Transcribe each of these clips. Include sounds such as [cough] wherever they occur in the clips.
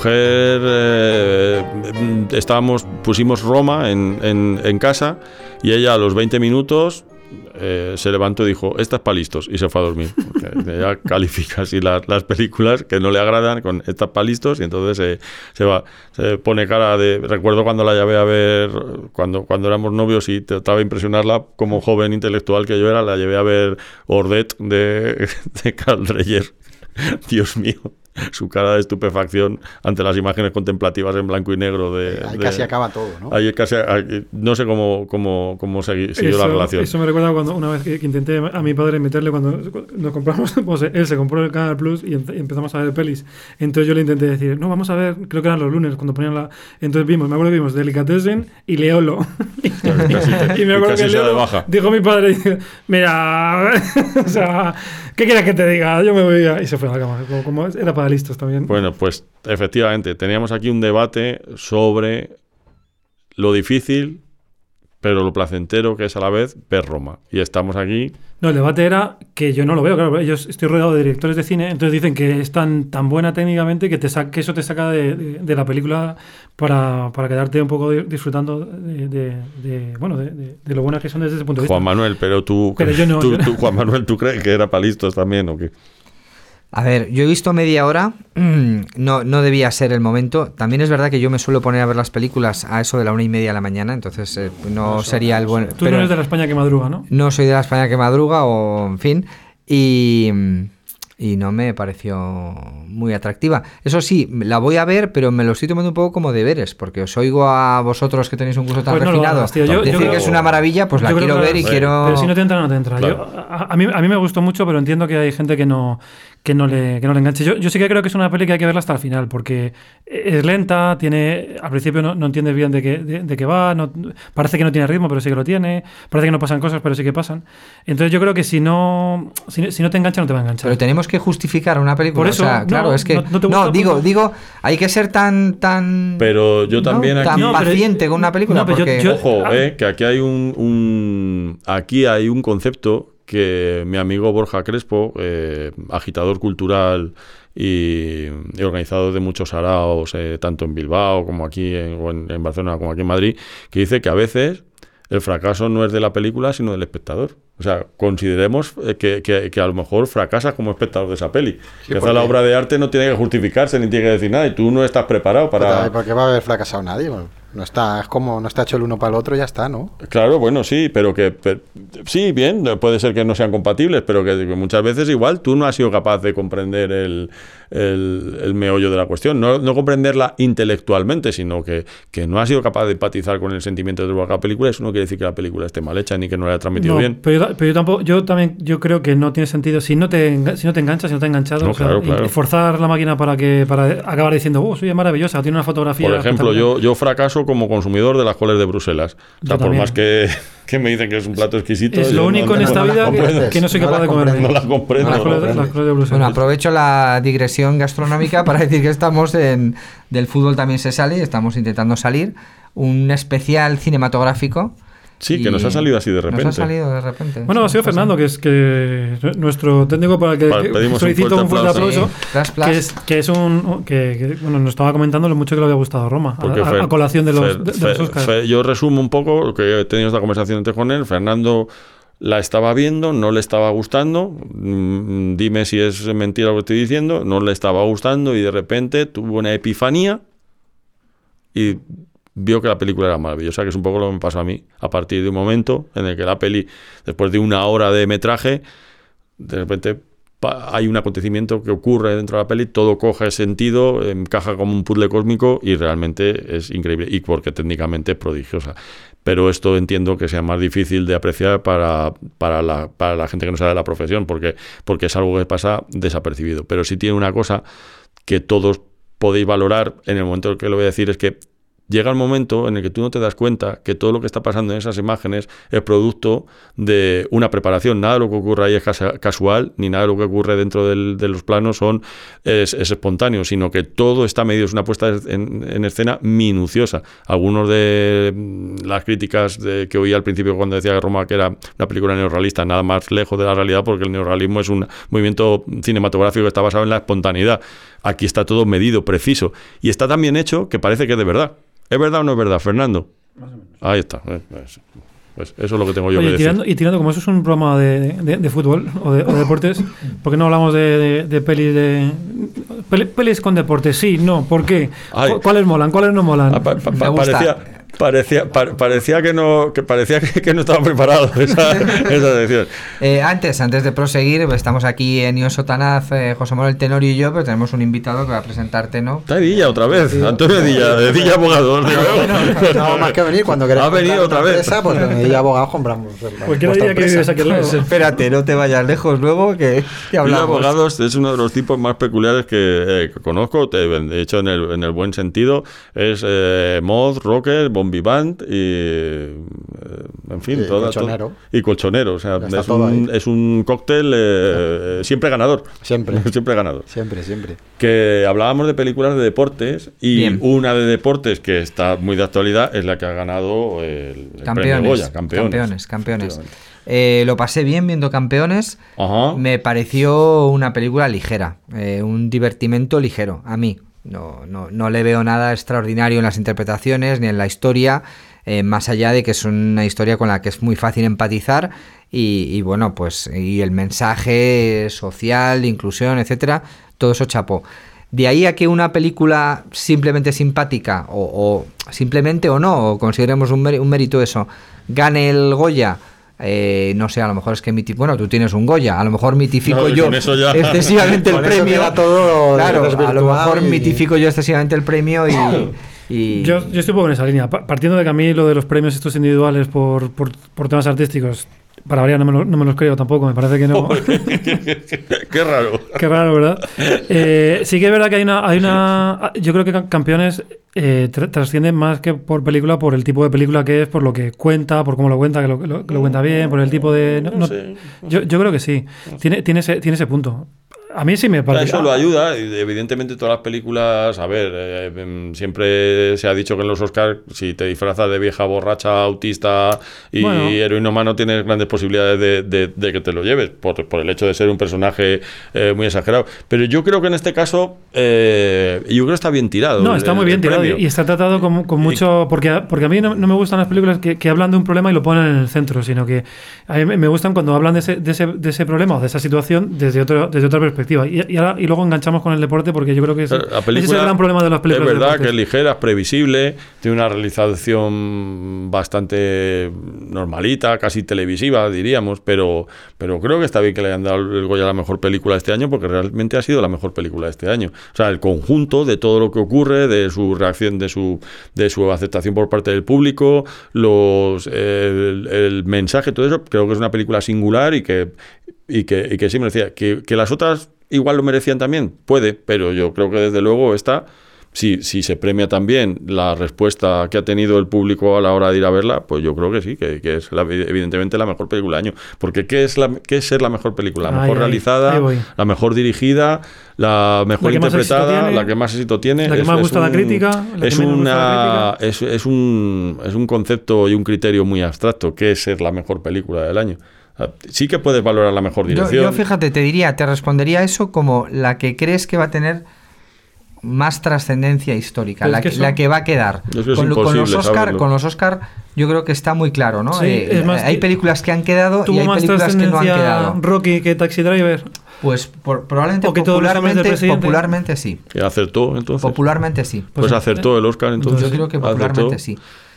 mujer eh, estábamos, pusimos Roma en, en- en casa y ella a los 20 minutos eh, se levantó y dijo, esta es para listos, y se fue a dormir. [laughs] Ella califica así las, las películas que no le agradan con estas para listos y entonces eh, se va, se pone cara de... Recuerdo cuando la llevé a ver, cuando, cuando éramos novios y trataba de impresionarla como joven intelectual que yo era, la llevé a ver Ordet de, [laughs] de Carl Dreyer. Dios mío, [laughs] su cara de estupefacción ante las imágenes contemplativas en blanco y negro de... Ahí de- casi acaba todo, ¿no? Ahí casi, ahí- no sé cómo, cómo, cómo segui- siguió la Eso- relación. Eso me recuerda cuando una vez que, que intenté a mi padre meterle cuando nos compramos, [laughs] pues él se compró el Canal Plus y, empe- y empezamos a ver pelis. Entonces yo le intenté decir, no, vamos a ver, creo que eran los lunes cuando ponían la... Entonces vimos, me acuerdo que vimos Delicatessen y Leolo. [laughs] y, casi te- y me acuerdo casi que Leolo baja. dijo mi padre, mira, o sea, ¿qué quieres que te diga? Yo me voy a... Y se fue a la cama, como, como era para listos también. Bueno, pues efectivamente, teníamos aquí un debate sobre lo difícil, pero lo placentero que es a la vez ver Roma. Y estamos aquí. No, el debate era que yo no lo veo, claro. Ellos estoy rodeado de directores de cine, entonces dicen que es tan, tan buena técnicamente que, te que eso te saca de, de- de la película para, para quedarte un poco di- disfrutando de, de- de- bueno, de, de- de lo buenas que son desde ese punto de vista. Juan Manuel, pero tú, Pero yo no, tú- yo no. tú, Juan Manuel, ¿tú crees que era para listos también o qué? A ver, yo he visto media hora, no, no debía ser el momento. También es verdad que yo me suelo poner a ver las películas a eso de la una y media de la mañana, entonces eh, no sería el buen... Tú pero no eres de la España que madruga, ¿no? no soy de la España que madruga o en fin, y, y no me pareció muy atractiva. Eso sí, la voy a ver, pero me lo estoy tomando un poco como deberes, porque os oigo a vosotros que tenéis un gusto tan Pues no refinado hagas, tío. Yo- yo decir creo- que es una maravilla, pues la quiero que- ver y quiero... Pero si no te entra, no te entra. Claro. Yo- a, a mí, a mí me gustó mucho, pero entiendo que hay gente que no, que no, le, que no le enganche. Yo, yo sí que creo que es una peli que hay que verla hasta el final, porque es lenta, tiene al principio no, no entiendes bien de qué, de, de qué va, no- parece que no tiene ritmo, pero sí que lo tiene, parece que no pasan cosas, pero sí que pasan. Entonces yo creo que si no, si, si no te engancha, no te va a enganchar. Pero tenemos que justificar una película. Por eso, o sea, no, claro, es que. no- No, no te gusta, digo, digo, hay que ser tan. tan Pero yo ¿no? también tan aquí- pero- paciente con una película. no, pero yo- porque yo- Ojo, eh, que aquí hay un, un- aquí hay un concepto que mi amigo Borja Crespo, eh, agitador cultural y, y organizador de muchos araos, eh, tanto en Bilbao como aquí en, Barcelona como aquí en Madrid, que dice que a veces el fracaso no es de la película, sino del espectador. O sea, consideremos eh, que, que- que a lo mejor fracasas como espectador de esa peli. que porque- la obra de arte no tiene que justificarse ni tiene que decir nada y tú no estás preparado para... ¿Por qué va a haber fracasado nadie? Bueno, no está, es como no está hecho el uno para el otro, ya está, ¿no? Claro, bueno, sí, pero que per- sí, bien, puede ser que no sean compatibles, pero que muchas veces igual tú no has sido capaz de comprender el, el- el meollo de la cuestión, no, no comprenderla intelectualmente, sino que, que no has sido capaz de empatizar con el sentimiento de la película, eso no quiere decir que la película esté mal hecha ni que no la haya transmitido No, bien. Pero, yo, pero yo tampoco, yo también, yo creo que no tiene sentido si no te, si no te enganchas, si no te ha enganchado, No, o claro, claro. forzar la máquina para que para acabar diciendo, oh, soy maravillosa, tiene una fotografía. Por ejemplo, espectacular". yo, yo fracaso como consumidor de las coles de Bruselas. O sea, por más que, [laughs] que me dicen que es un plato exquisito. Es lo no- único en no- esta vida que, que no soy capaz de comerme. No la comprendo. Las coles de Bruselas. Bueno, aprovecho la digresión gastronómica para decir que estamos en. Del fútbol también se sale y estamos intentando salir. Un especial cinematográfico. Sí, que nos ha salido así de Nos repente. ha salido de repente. Bueno, ha sido Fernando, que es que nuestro técnico para que, Vale, que pedimos un solicito fuerte un fuerte aplauso. aplauso. Sí. Que es, que es un. Que, que, bueno, nos estaba comentando lo mucho que le había gustado Roma. a- Fer- a colación de los, Fer- de, de Fer- los Oscars. Fer- yo resumo un poco lo que he tenido esta conversación antes con él. Fernando la estaba viendo, no le estaba gustando. Mm, dime si es mentira lo que estoy diciendo. No le estaba gustando y de repente tuvo una epifanía y vio que la película era maravillosa, que es un poco lo que me pasó a mí. A partir de un momento en el que la peli, después de una hora de metraje, de repente hay un acontecimiento que ocurre dentro de la peli, todo coge sentido, encaja como un puzzle cósmico y realmente es increíble y porque técnicamente es prodigiosa. Pero esto entiendo que sea más difícil de apreciar para, para, la, para la gente que no sabe la profesión, porque, porque es algo que pasa desapercibido. Pero sí tiene una cosa que todos podéis valorar en el momento en que lo voy a decir, es que llega el momento en el que tú no te das cuenta que todo lo que está pasando en esas imágenes es producto de una preparación. Nada de lo que ocurre ahí es casual, ni nada de lo que ocurre dentro de los planos son, es, es espontáneo, sino que todo está medido. Es una puesta en, en escena minuciosa. Algunos de mm, las críticas de- que oí al principio cuando decía que Roma que era una película neorrealista, nada más lejos de la realidad, porque el neorrealismo es un movimiento cinematográfico que está basado en la espontaneidad. Aquí está todo medido, preciso. Y está tan bien hecho que parece que es de verdad. ¿Es verdad o no es verdad, Fernando? Ahí está. Eh, Pues, pues eso es lo que tengo yo Oye, que y decir. tirando, y tirando, como eso es un programa de, de- de fútbol o de, o de deportes, [laughs] ¿por qué no hablamos de, de, de pelis de. peli- pelis con deportes? Sí, no, ¿por qué? Ay. ¿Cu- ¿Cuáles molan? ¿Cuáles no molan? Ah, pa- parecía, parecía, pa- parecía que no que parecía que, que no estaba preparado [laughs] esa, esa sección. Eh, antes, antes de proseguir, pues estamos aquí en Io Sotanaz, eh, José Manuel Tenorio y yo, pero tenemos un invitado que va a presentarte, ¿no? Está Dilla otra vez, Antonio Dilla, de Dilla Abogado. [laughs] No, más que venir cuando queráis. Ha venido otra vez. empresa, pues [laughs] compramos. que empresa. vives aquí al lado. Pues espérate, no te vayas lejos luego que, que Dilla hablamos. Abogados es uno de los tipos más peculiares que, eh, que conozco, te- de hecho en el, en el buen sentido, es eh, mod, rocker, bombivant y eh, en fin, Y toda- colchonero. todo- y colchonero, o sea, es un, ahí. es un cóctel eh, eh, siempre ganador. [laughs] Siempre. [laughs] siempre ganador. Siempre, siempre. que hablábamos de películas de deportes y Bien. una de deportes que está muy de actualidad es la que ha ganado el, el premio Campeones, Goya, campeones. campeones, campeones. Eh, lo pasé bien viendo campeones. Ajá. Me pareció una película ligera, eh, un divertimento ligero, a mí. No, no, no le veo nada extraordinario en las interpretaciones ni en la historia, eh, más allá de que es una historia con la que es muy fácil empatizar y, bueno, pues y el mensaje social, inclusión, etcétera, todo eso chapó. De ahí a que una película simplemente simpática o, simplemente o no, o consideremos un, un mérito eso, gane el Goya, eh, no sé, a lo mejor es que miti- bueno, tú tienes un Goya, a lo mejor mitifico No, yo con eso ya- excesivamente el premio. todo claro, a lo mejor y- mitifico yo excesivamente el premio y, [coughs] y- Yo, yo estoy un poco en esa línea. Pa- Partiendo de que a mí lo de los premios estos individuales por, por, por temas artísticos, para variar, no me, lo- no me los creo tampoco, me parece que no. [laughs] Qué raro. Qué raro, ¿verdad? Eh, sí que es verdad que hay una... Hay una yo creo que Ca- Campeones eh, tra- trasciende más que por película, por el tipo de película que es, por lo que cuenta, por cómo lo cuenta, que lo, que lo- que lo cuenta bien, por el tipo de... no- no yo, yo creo que sí. Tiene, tiene, ese, tiene ese punto. A mí sí me parece... Eso lo ayuda, evidentemente todas las películas, a ver, eh, em, siempre se ha dicho que en los Oscars, si te disfrazas de vieja borracha, autista y Bueno. heroína humano, tienes grandes posibilidades de, de- de que te lo lleves, por, por el hecho de ser un personaje eh, muy exagerado. Pero yo creo que en este caso, eh, yo creo que está bien tirado. No, está el- muy bien tirado y, premio. y está tratado con, con mucho... Porque, porque a mí no, no me gustan las películas que, que hablan de un problema y lo ponen en el centro, sino que a mí me- me gustan cuando hablan de ese, de ese, de ese problema o de esa situación desde, otro, desde otra perspectiva. Y, y, ahora- y luego enganchamos con el deporte porque yo creo que La ese es el gran problema de las películas. Es de verdad que es ligera, es previsible, tiene una realización bastante normalita, casi televisiva, diríamos, pero, pero creo que está bien que le hayan dado el Goya la mejor película de este año porque realmente ha sido la mejor película de este año. O sea, el conjunto de todo lo que ocurre, de su reacción, de su, de su aceptación por parte del público, los, el, el mensaje, todo eso, creo que es una película singular y que, y que, y que sí merecía. Que, que las otras igual lo merecían también, puede, pero yo creo que desde luego esta, si, si se premia también la respuesta que ha tenido el público a la hora de ir a verla, pues yo creo que sí, que, que es la- evidentemente la mejor película del año. Porque ¿qué es, la, qué es ser la mejor película? La mejor realizada, la mejor dirigida, la mejor La interpretada, tiene, la que más éxito tiene. la que más gusta a la crítica, es, una, es, es un, es un concepto y un criterio muy abstracto, que es ser la mejor película del año. Sea, Sí que puedes valorar la mejor dirección. yo, fíjate, te diría, te respondería eso como la que crees que va a tener más trascendencia histórica, la que la va a quedar. Es que es con, lo- con los Oscar, con los Oscar, yo creo que está muy claro, ¿no? Sí, Eh, es más, hay películas que han quedado y hay películas que no han quedado. Rocky que Taxi Driver. Pues por- probablemente O que popularmente, popularmente sí. Que acertó, entonces. Popularmente sí. Pues, Pues, acertó el Oscar, entonces. Yo creo que Acertó. popularmente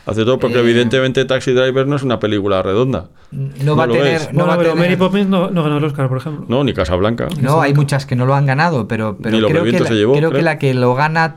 sí. Acertó porque Eh, evidentemente Taxi Driver no es una película redonda. No va a tener. es. No, No, va a pero tener- Mary Poppins no, no ganó el Oscar, por ejemplo. No, ni Casablanca. No, hay muchas que no lo han ganado, pero, pero creo, que la, se llevó, creo que creo. la que lo gana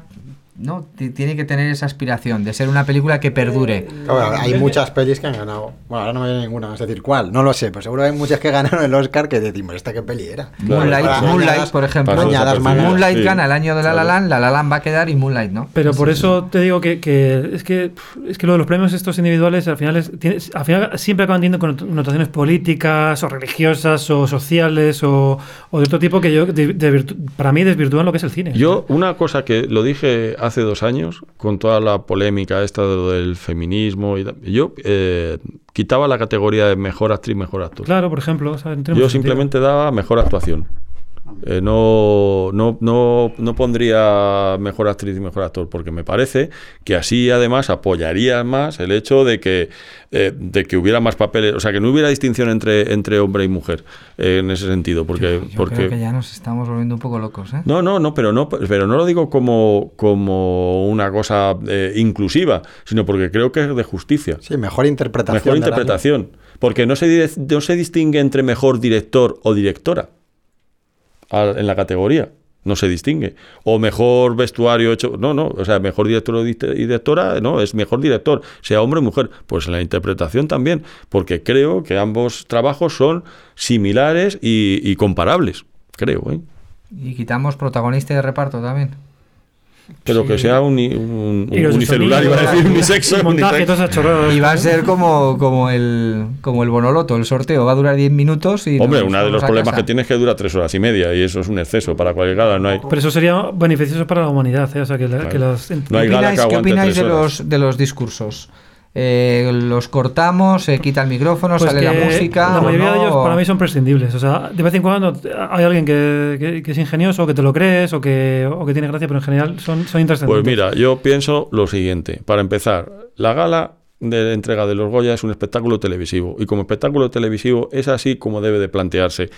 no, T- tiene que tener esa aspiración de ser una película que perdure. Claro, hay muchas pelis que han ganado. Bueno, ahora no me viene ninguna, es decir, ¿cuál? No lo sé, pero seguro hay muchas que ganaron el Oscar que decimos, ¿esta qué peli era? Moonlight, Para Moonlight, por ejemplo. Moonlight Sí. gana el año de La La. Land, La La Land va a quedar y Moonlight no. Pero por eso te digo que, que es que es que lo de los premios estos individuales al final es, tiene- al final siempre acaban teniendo connotaciones políticas o religiosas o sociales o, o de otro tipo que yo de- de virtu- para mí desvirtúan lo que es el cine. Yo, una cosa que lo dije hace dos años, con toda la polémica esta de lo del feminismo, y yo eh, quitaba la categoría de mejor actriz, mejor actor. Claro, por ejemplo. o sea, en Yo simplemente daba mejor actuación. Eh, no, no, no, no pondría mejor actriz y mejor actor, porque me parece que así además apoyaría más el hecho de que, eh, de que hubiera más papeles, o sea, que no hubiera distinción entre, entre hombre y mujer eh, en ese sentido. Porque, Yo porque creo que ya nos estamos volviendo un poco locos, ¿eh? no, no, no, pero no, pero no lo digo como, como una cosa eh, inclusiva, sino porque creo que es de justicia. Sí, mejor interpretación. Mejor interpretación. Porque no se, no se distingue entre mejor director o directora en la categoría. No se distingue. O mejor vestuario hecho. No, no. O sea, mejor director o directora, no, es mejor director, sea hombre o mujer. Pues en la interpretación también. Porque creo que ambos trabajos son similares y, y comparables. Creo, ¿eh? Y quitamos protagonista de reparto también. Pero Sí. que sea un, Y los unicelular, iba a decir unisexo. montaje, chorradas. Y va a ser como, como el como el bonoloto, el sorteo, va a durar 10 minutos y Hombre, uno de los problemas casa. que tiene es que dura tres horas y media y eso es un exceso para cualquier gala. No hay, Pero eso sería beneficioso para la humanidad, ¿eh? O sea, que, la- Claro. que las... No hay ¿Qué gala que opináis, qué opináis de los, de los discursos? Eh, ¿Los cortamos? ¿Se quita el micrófono? Pues ¿Sale la música? La mayoría de ellos para mí son prescindibles. O sea, de vez en cuando hay alguien que, que- que es ingenioso, que te lo crees o que, o que tiene gracia, pero en general son, son Pues intrascendentes. mira, yo pienso lo siguiente. Para empezar, la gala de entrega de los Goya es un espectáculo televisivo y como espectáculo televisivo es así como debe de plantearse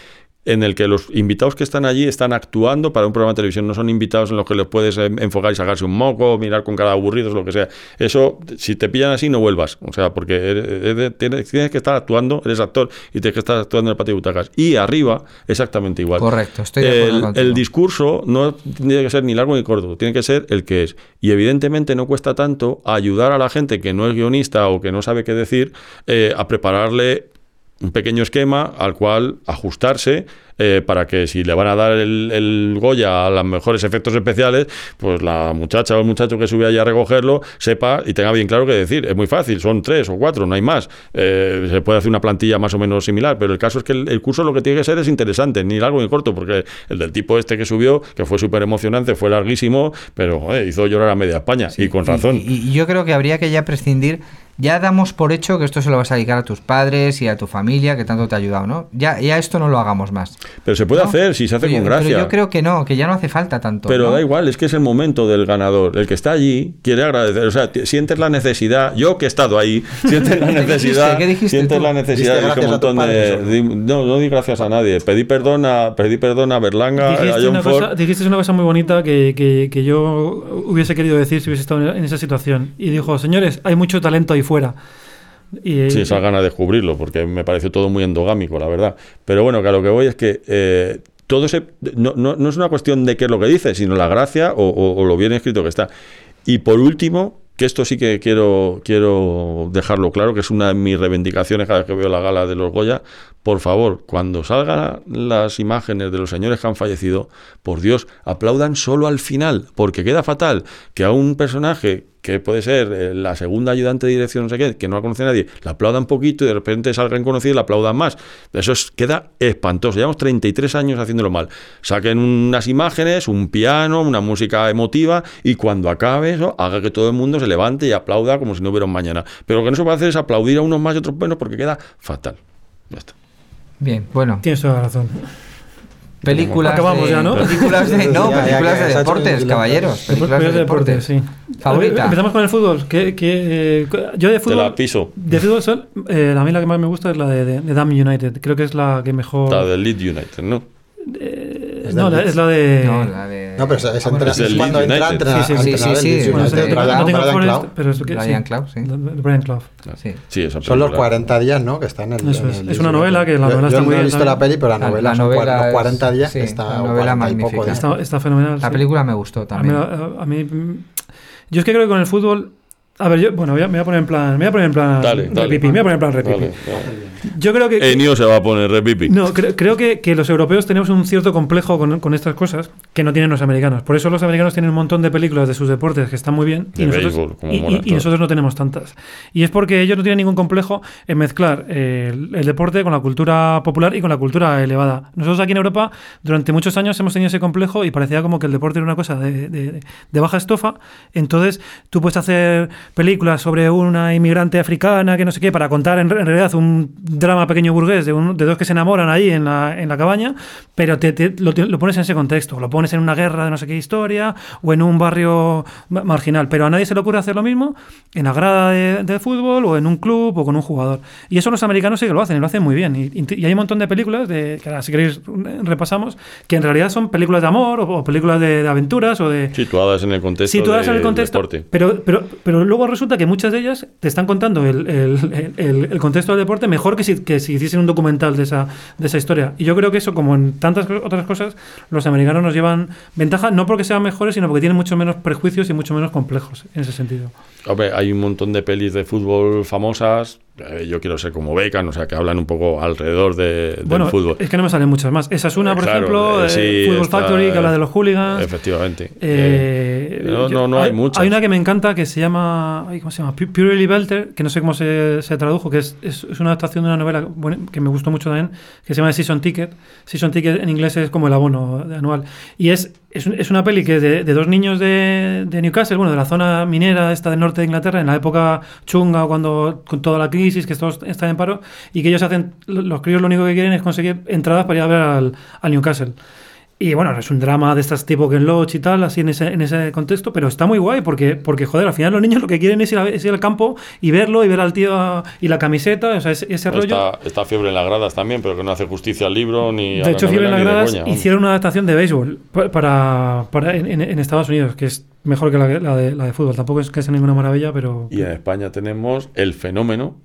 en el que los invitados que están allí están actuando para un programa de televisión, no son invitados en los que les puedes enfocar y sacarse un moco, mirar con cara aburridos, lo que sea. Eso, si te pillan así, no vuelvas. O sea, porque eres- tienes, tienes que estar actuando, eres actor y tienes que estar actuando en el patio de butacas. Y arriba, exactamente igual. Correcto, estoy de acuerdo el, el discurso no tiene que ser ni largo ni corto, tiene que ser el que es. Y evidentemente no cuesta tanto ayudar a la gente que no es guionista o que no sabe qué decir eh, a prepararle un pequeño esquema al cual ajustarse eh, para que si le van a dar el, el Goya a los mejores efectos especiales, pues la muchacha o el muchacho que sube allí a recogerlo sepa y tenga bien claro qué decir. Es muy fácil, son tres o cuatro, no hay más. Eh, se puede hacer una plantilla más o menos similar, pero el caso es que el, el curso lo que tiene que ser es interesante, ni largo ni corto, porque el del tipo este que subió, que fue súper emocionante, fue larguísimo, pero joder, hizo llorar a media España, y con razón. Y, y yo creo que habría que ya prescindir. Ya damos por hecho que esto se lo vas a dedicar a tus padres y a tu familia que tanto te ha ayudado, ¿no? Ya, ya esto no lo hagamos más. Pero se puede ¿no? hacer si se hace con gracia. Pero yo creo que no, que ya no hace falta tanto. Pero ¿no? da igual, es que es el momento del ganador. El que está allí quiere agradecer. O sea, sientes la necesidad. Yo que he estado ahí, [laughs] sientes la ¿Qué dijiste? necesidad. ¿Qué dijiste sientes tú? la necesidad ¿Diste de que un a montón de. di- No, no di gracias a nadie. Pedí perdón a, pedí perdón a Berlanga, a Dijiste John una, Ford. cosa, dijiste una cosa muy bonita que, que- que yo hubiese querido decir si hubiese estado en esa situación. Y dijo, señores, hay mucho talento ahí fuera. Y, Sí, esas ganas de descubrirlo, porque me pareció todo muy endogámico, la verdad. Pero bueno, que a lo que voy es que eh, todo ese. No, no- no es una cuestión de qué es lo que dice, sino la gracia o, o- o lo bien escrito que está. Y por último, que esto sí que quiero, quiero dejarlo claro, que es una de mis reivindicaciones cada vez que veo la gala de los Goya. Por favor, cuando salgan las imágenes de los señores que han fallecido, por Dios, aplaudan solo al final, porque queda fatal que a un personaje que puede ser eh, la segunda ayudante de dirección, no sé qué, que no la conoce nadie, la aplaudan poquito y de repente salgan conocidos y la aplaudan más. Eso es, queda espantoso. Llevamos 33 años haciéndolo mal. Saquen unas imágenes, un piano, una música emotiva y cuando acabe eso, haga que todo el mundo se levante y aplauda como si no hubiera un mañana. Pero lo que no se puede hacer es aplaudir a unos más y otros menos porque queda fatal. Ya está. Bien, bueno. Tienes toda la razón. Películas Acabamos de, ya, ¿no? Películas de, [laughs] no, Ya, ya, películas que de deportes, caballeros. Películas de de deportes. sí. Favorita. Empezamos con el fútbol. ¿Qué, qué, eh, yo de Te fútbol... la piso. De fútbol, sol- eh, a mí la que más me gusta es la de, de, de Dam United. Creo que es la que mejor... La del Lead United, ¿no? Eh, no, la- Leeds. es la de... No, la de. No, pero es, Ah, es cuando entra entrena- Sí, sí, sí, pero es que Brian. Clough, sí. Brian Clough. Sí. Son los película. 40 días, ¿no? Que está en el. Eso en es. el Es Leeds una novela que la Yo- novela está yo muy no he bien visto la peli, pero la La- novela la son cua- novela los es- 40 días sí, está novela 40 y poco magnífica. Está, está fenomenal. La sí. película me gustó A mí, también. a mí, Yo es que creo que con el fútbol. A ver, yo, bueno, me voy a poner en plan. Me voy a poner en plan. Dale, dale. repipi, me voy a poner en plan repipi. Vale. Yo creo que. Enio se va a poner repipi. No, creo, creo que, que los europeos tenemos un cierto complejo con, con estas cosas que no tienen los americanos. Por eso los americanos tienen un montón de películas de sus deportes que están muy bien y De nosotros, béisbol, como y- mola y- y nosotros no tenemos tantas. Y es porque ellos no tienen ningún complejo en mezclar eh, el, el deporte con la cultura popular y con la cultura elevada. Nosotros aquí en Europa durante muchos años hemos tenido ese complejo y parecía como que el deporte era una cosa de, de- de baja estofa. Entonces tú puedes hacer películas sobre una inmigrante africana que no sé qué para contar en, en realidad un drama pequeño burgués de, un- de dos que se enamoran ahí en la, en la cabaña, pero te, te- lo, te- lo pones en ese contexto, lo pones en una guerra de no sé qué historia o en un barrio ma- marginal, pero a nadie se le ocurre hacer lo mismo en la grada de, de fútbol o en un club o con un jugador. Y eso los americanos sí que lo hacen y lo hacen muy bien. Y, y hay un montón de películas, de, que ahora si queréis eh, repasamos, que en realidad son películas de amor o, o películas de, de aventuras o de, Situadas en el contexto situadas en el contexto. deporte. Pero, pero, pero luego resulta que muchas de ellas te están contando el, contexto del deporte mejor que si, que si hiciesen un documental de esa, de esa historia. Y yo creo que eso, como en tantas otras cosas, los americanos nos llevan ventaja, no porque sean mejores, sino porque tienen mucho menos prejuicios y mucho menos complejos en ese sentido. Hombre, hay un montón de pelis de fútbol famosas. Eh, yo quiero ser como Beckham, o sea, que hablan un poco alrededor de, del Bueno, fútbol. es que no me salen muchas más. Esa es una, por Claro, ejemplo, eh, eh, sí, Football está- Factory, que habla de los hooligans. Efectivamente. Eh, Eh, no, no, no hay, muchas. Hay una que me encanta que se llama. ¿Cómo se llama? Pu- Purely Belter, que no sé cómo se, se tradujo, que es, es, una adaptación de una novela que me gustó mucho también, que se llama Season Ticket. Season Ticket en inglés es como el abono anual. Y es, es, es una peli que de, de dos niños de, de Newcastle, bueno, de la zona minera esta del norte de Inglaterra, en la época chunga, cuando con toda la crisis, que todos están en paro, y que ellos hacen. Los críos lo único que quieren es conseguir entradas para ir a ver al, al Newcastle. Y bueno, es un drama de estas tipo Ken Loach y tal, así en ese, en ese contexto, pero está muy guay porque, porque, joder, al final los niños lo que quieren es ir, a- es ir al campo y verlo y ver al tío a- y la camiseta, o sea, ese, ese rollo. Está, está Fiebre en las gradas también, pero que no hace justicia al libro ni a de la hecho, Fiebre en las gradas coña, hicieron una adaptación de béisbol pa- para, para en, en- en Estados Unidos, que es mejor que la, la de, la de fútbol. Tampoco es que sea ninguna maravilla, pero... Y en España tenemos El Fenómeno,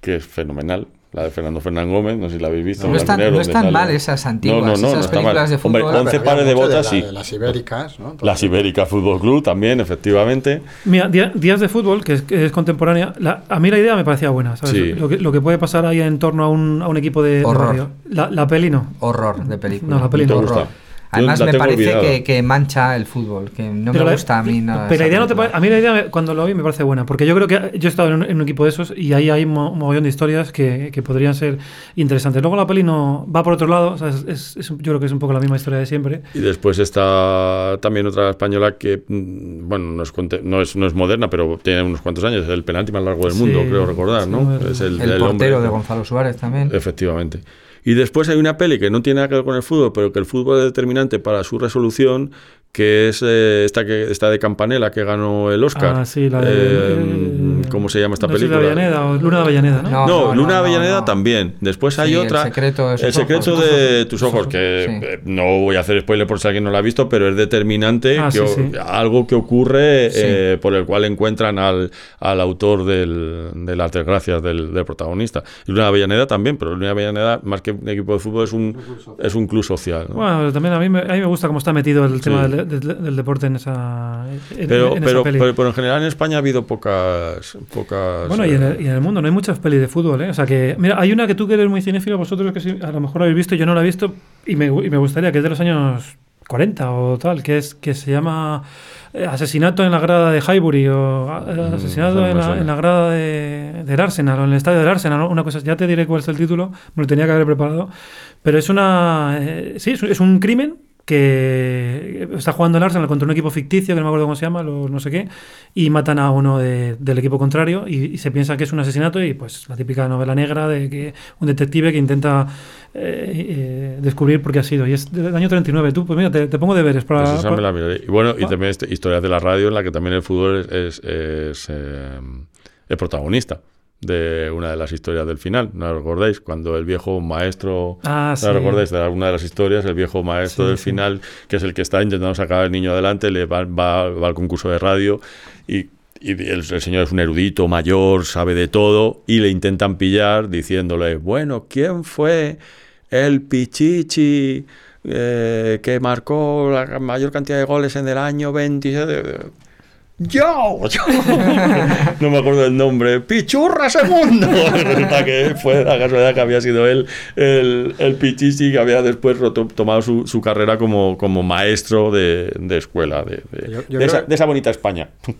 que es fenomenal. La de Fernando Fernán Gómez, no sé si la habéis visto. No están- no están mal esas antiguas, esas está mal. películas de Hombre, fútbol. 11 Pero pares de botas, la- sí. de Las ibéricas, ¿no? Las Ibérica Fútbol Club también, efectivamente. Mira, Día- Días de Fútbol, que es, que es contemporánea, la- a mí la idea me parecía buena, ¿sabes? Sí. Lo, que, lo que puede pasar ahí en torno a un, a un equipo de, de Horror. barrio. La, la peli no. Horror de película. No, la peli ¿Te no. gusta? Horror. Además me parece que, que mancha el fútbol, que no Pero me la- gusta a mí nada. Pero la idea no te A mí la idea, cuando lo vi, me parece buena. Porque yo creo que yo he estado en un, en un equipo de esos y ahí hay mo- un mogollón de historias que, que podrían ser interesantes. Luego la peli no va por otro lado. o sea, es- es- es yo creo que es un poco la misma historia de siempre. Y después está también otra española que, mm, bueno, no es, no es, no es moderna, pero tiene unos cuantos años. Es el penalti más largo del Sí, mundo, creo recordar, sí, ¿no? el- Es el, El del portero hombre- de Gonzalo Suárez también. Efectivamente. Y después hay una peli que no tiene nada que ver con el fútbol, pero que el fútbol es determinante para su resolución, que es eh, esta que está de Campanella, que ganó el Oscar. Ah, sí, la de. Eh, ¿Cómo se llama esta no película? de o Luna de Avellaneda, ¿no? No, No, no, Luna no, Avellaneda no. también. Después hay Sí, El otra. secreto de El secreto ojos. de tus ojos, que Sí. eh, no voy a hacer spoiler por si alguien no la ha visto, pero es determinante Ah, que sí, o- sí. algo que ocurre Sí. eh, por el cual encuentran al, al autor del, de las desgracias del, del protagonista. Luna Avellaneda también, pero Luna Avellaneda, más que un equipo de fútbol, es un, es un club social. ¿no? Bueno, también a mí, me, a mí me gusta cómo está metido el tema Sí. Del, del- del deporte en esa, en, pero, en esa pero, peli. pero, pero en general en España ha habido pocas. pocas Bueno, y en, el, y en el mundo no hay muchas pelis de fútbol, ¿eh? O sea que, mira, hay una que tú que eres muy cinéfilo, vosotros que sí, a lo mejor habéis visto, yo no la he visto, y me, y me gustaría, que es de los años 40 o tal, que es que se llama eh, Asesinato en la grada de Highbury o eh, Asesinato esa no en, la, en la grada de, del Arsenal o en el estadio del Arsenal, una cosa, ya te diré cuál es el título, me lo tenía que haber preparado, pero es una, eh, sí, es un crimen que está jugando el Arsenal contra un equipo ficticio, que no me acuerdo cómo se llama, los no sé qué, y matan a uno de- del equipo contrario y, y se piensa que es un asesinato y pues la típica novela negra de que un detective que intenta eh, eh, descubrir por qué ha sido. Y es del año 39. Tú, pues mira, te, te pongo deberes para... Pues esa me la para- miraré. Y bueno, y también este, historias de la radio en la que también el fútbol es, es, es, eh, el protagonista de una de las historias del final. ¿No recordáis? Cuando el viejo maestro... Ah, sí. ¿No recordáis de alguna de las historias? El viejo maestro Sí, del sí. final, que es el que está intentando sacar al niño adelante, le va, va- va al concurso de radio y, y el, el señor es un erudito mayor, sabe de todo, y le intentan pillar diciéndole, bueno, ¿quién fue el Pichichi eh, que marcó la mayor cantidad de goles en el año 27? Yo, yo. [laughs] no me acuerdo el nombre, Pichurra Segundo. [laughs] Resulta que fue la casualidad que había sido él el, el Pichichi que había después roto- tomado su, su carrera como, como maestro de, de escuela de, de- Yo- yo de esa, creo- de esa bonita España. [laughs]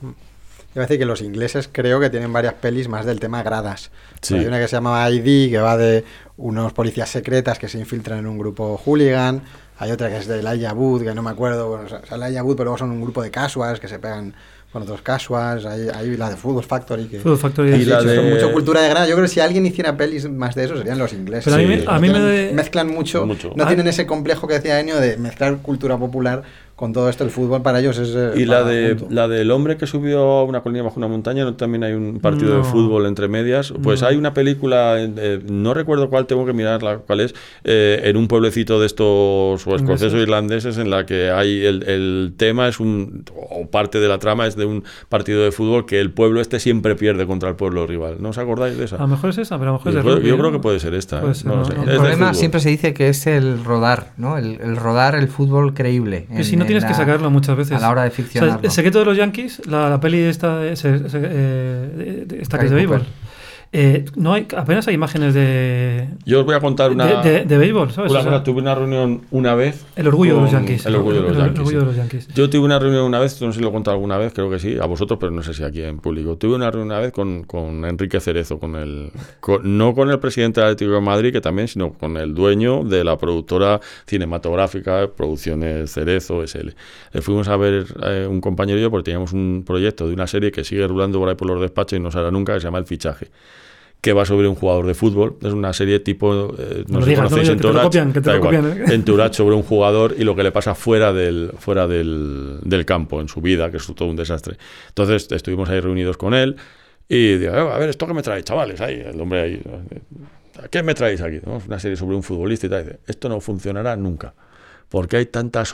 Iba a decir que los ingleses creo que tienen varias pelis más del tema gradas. Sí. Hay una que se llama ID, que va de unos policías secretas que se infiltran en un grupo hooligan. Hay otra que es de Elijah Wood, que no me acuerdo. Bueno, o sea, Elijah Wood, pero luego son un grupo de casuals que se pegan con otros casuals. Hay, hay la de Football Factory. Que, Football Factory. Y Sí, la de- mucho cultura de grada. Yo creo que si alguien hiciera pelis más de eso serían los ingleses. Pero a mí me- Sí, a mí me mezclan, de- mezclan mucho, Mucho. No Ah. tienen ese complejo que decía Enio de mezclar cultura popular con todo esto. El fútbol para ellos es. eh, Y la de junto. la del hombre que subió a una colina bajo una montaña, ¿no? también hay un partido de fútbol entre medias. Pues No. hay una película, eh, no recuerdo cuál, tengo que mirar la- cuál es, eh, en un pueblecito de estos o escoceses o irlandeses en la que hay el, el tema es un o parte de la trama es de un partido de fútbol que el pueblo este siempre pierde contra el pueblo rival. ¿No os acordáis de esa? A lo mejor es esa, pero a lo mejor es de Yo creo- rugby, yo ¿no? creo que puede ser esta. Puede ¿eh? ser, No lo no, sé. no. Es El problema siempre se dice que es el rodar, ¿no? El, el rodar el fútbol creíble. Que en- si no en tienes que sacarlo muchas veces. A la hora de O sea, ficcionarlo. el secreto de los Yankees, la, la peli esta, de- se- se- eh, que es de béisbol. Eh, no hay, apenas hay imágenes de, Yo os voy a contar una. de, de- de béisbol, ¿sabes? una O sea, cosa, tuve una reunión una vez. el orgullo de los Yankees. El orgullo de los el Yankees. orgullo sí. de los Yankees. Yo tuve una reunión una vez, no sé si lo he contado alguna vez, creo que sí, a vosotros, pero no sé si aquí en público. Tuve una reunión una vez con, con Enrique Cerezo, con el, con- no con el presidente del Atlético de Madrid, que también, sino con el dueño de la productora cinematográfica Producciones Cerezo SL. Le fuimos a ver eh, un compañero y yo porque teníamos un proyecto de una serie que sigue rulando por ahí por los despachos y no sale nunca, que se llama El Fichaje que va sobre un jugador de fútbol. Es una serie tipo, eh, No sé digas, no que copian, que copian, ¿eh? Entourage sobre un jugador y lo que le pasa fuera del, fuera del, del campo, en su vida, que es todo un desastre. Entonces estuvimos ahí reunidos con él y digo, "Eh, a ver, ¿esto qué me traéis, chavales? Ahí, el hombre ahí, ¿qué me traéis aquí? ¿No? Una serie sobre un futbolista y tal. Dice, Esto no funcionará nunca, porque hay tanta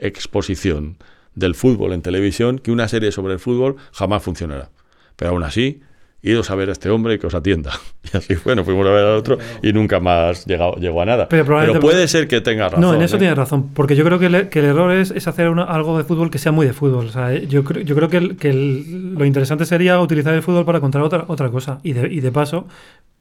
sobreexposición del fútbol en televisión que una serie sobre el fútbol jamás funcionará. Pero aún así, idos a ver a este hombre que os atienda. [laughs] Y así fue, nos fuimos a ver al otro [laughs] y nunca más llegó, llegó a nada. Pero puede ser que tenga razón. No, en eso ¿eh? tienes razón, porque yo creo que, el- que el error es, es hacer una- algo de fútbol que sea muy de fútbol. O sea, eh, yo, creo- yo creo que, el- que el- lo interesante sería utilizar el fútbol para contar otra, otra cosa y de, y de paso,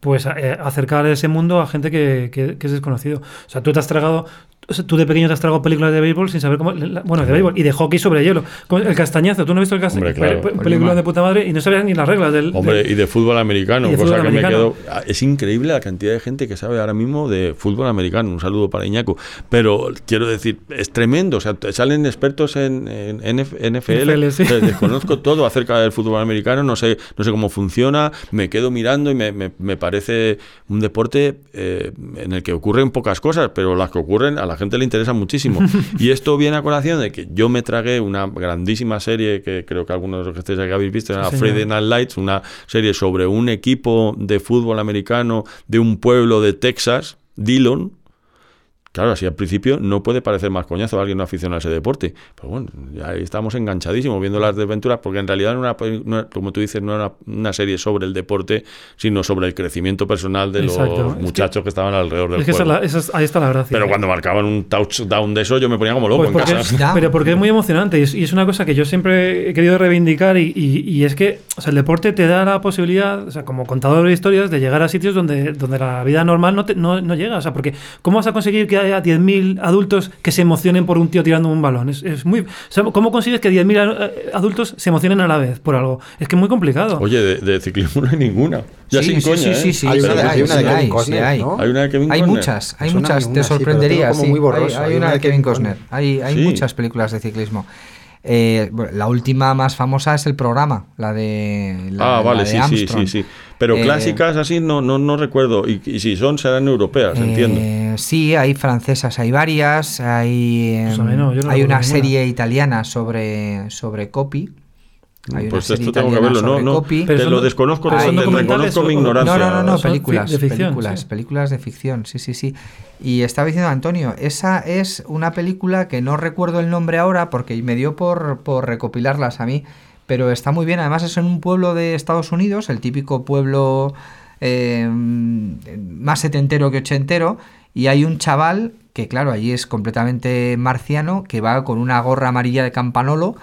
pues eh, acercar ese mundo a gente que, que- que es desconocido. O sea, tú te has tragado, o sea, tú de pequeño te has tragado películas de béisbol sin saber cómo, la- bueno, de béisbol y de hockey sobre hielo. El castañazo, tú no has visto el castañazo, claro. película de puta madre y no sabías ni las reglas del... Hombre, del- y de fútbol americano, de cosa fútbol que americano. me quedo. ah, Es increíble la cantidad de gente que sabe ahora mismo de fútbol americano. Un saludo para Iñaco. Pero quiero decir, es tremendo. O sea, salen expertos en, en NF NFL. NFL, sí. Sea, Desconozco todo acerca del fútbol americano. No sé, no sé cómo funciona. Me quedo mirando y me, me- me parece un deporte eh, en el que ocurren pocas cosas, pero las que ocurren a la gente le interesan muchísimo. [laughs] y esto viene a colación de que yo me tragué una grandísima serie que creo que algunos de los que estáis aquí habéis visto, era Sí. Friday Night Lights, una serie sobre un equipo de fútbol americano de un pueblo de Texas, Dillon. Claro, así al principio no puede parecer más coñazo a alguien no aficionado a ese deporte. Pero bueno, ya ahí estamos enganchadísimos viendo las desventuras, porque en realidad, no era, una- no era- como tú dices, no era una serie sobre el deporte, sino sobre el crecimiento personal de Exacto. los Es que- muchachos que, estaban alrededor del es que esa es juego. la- esa es- ahí está la gracia. Pero cuando marcaban un touchdown de eso, yo me ponía como loco Pues en casa. Pero porque es muy emocionante y es, y es una cosa que yo siempre he querido reivindicar y, y- y es que o sea, el deporte te da la posibilidad, o sea, como contador de historias, de llegar a sitios donde, donde la vida normal no, te- no, no llega. O sea, porque ¿cómo vas a conseguir que haya 10.000 adultos que se emocionen por un tío tirando un balón? Es, es muy, o sea, ¿Cómo consigues que 10.000 a- adultos se emocionen a la vez por algo? Es que es muy complicado. Oye, de, de ciclismo no hay ninguna. Ya Sí, sin sí, coña, sí, ¿eh? sí, sí, Hay una de- hay, hay una de Kevin hay, Costner, hay. ¿no? Hay una de Kevin Hay Costner. muchas, hay muchas, una, te sorprendería. como muy borroso. Hay, hay una de Kevin Costner, hay, hay Sí. muchas películas de ciclismo. Eh, la última más famosa es el programa, la de. La, ah, vale, la de sí, sí, Armstrong. sí, sí. Pero Eh, clásicas así no, no, no recuerdo. Y, y si son, serán europeas, entiendo. Eh, sí, hay francesas, hay varias. Hay, Pues a mí no, yo no hay una ninguna. serie italiana sobre, sobre copy. Hay una Pues serie esto tengo que italiana verlo, no, sobre no. copy. Pero Te son lo desconozco, ¿son te documentales reconozco mi ignorancia. No, no, no, películas, de ficción, películas, sí. películas de ficción, sí, sí, sí. Y estaba diciendo Antonio, esa es una película que no recuerdo el nombre ahora porque me dio por, por recopilarlas a mí, pero está muy bien. Además es en un pueblo de Estados Unidos, el típico pueblo eh, más setentero que ochentero, y hay un chaval que, claro, allí es completamente marciano, que va con una gorra amarilla de campanolo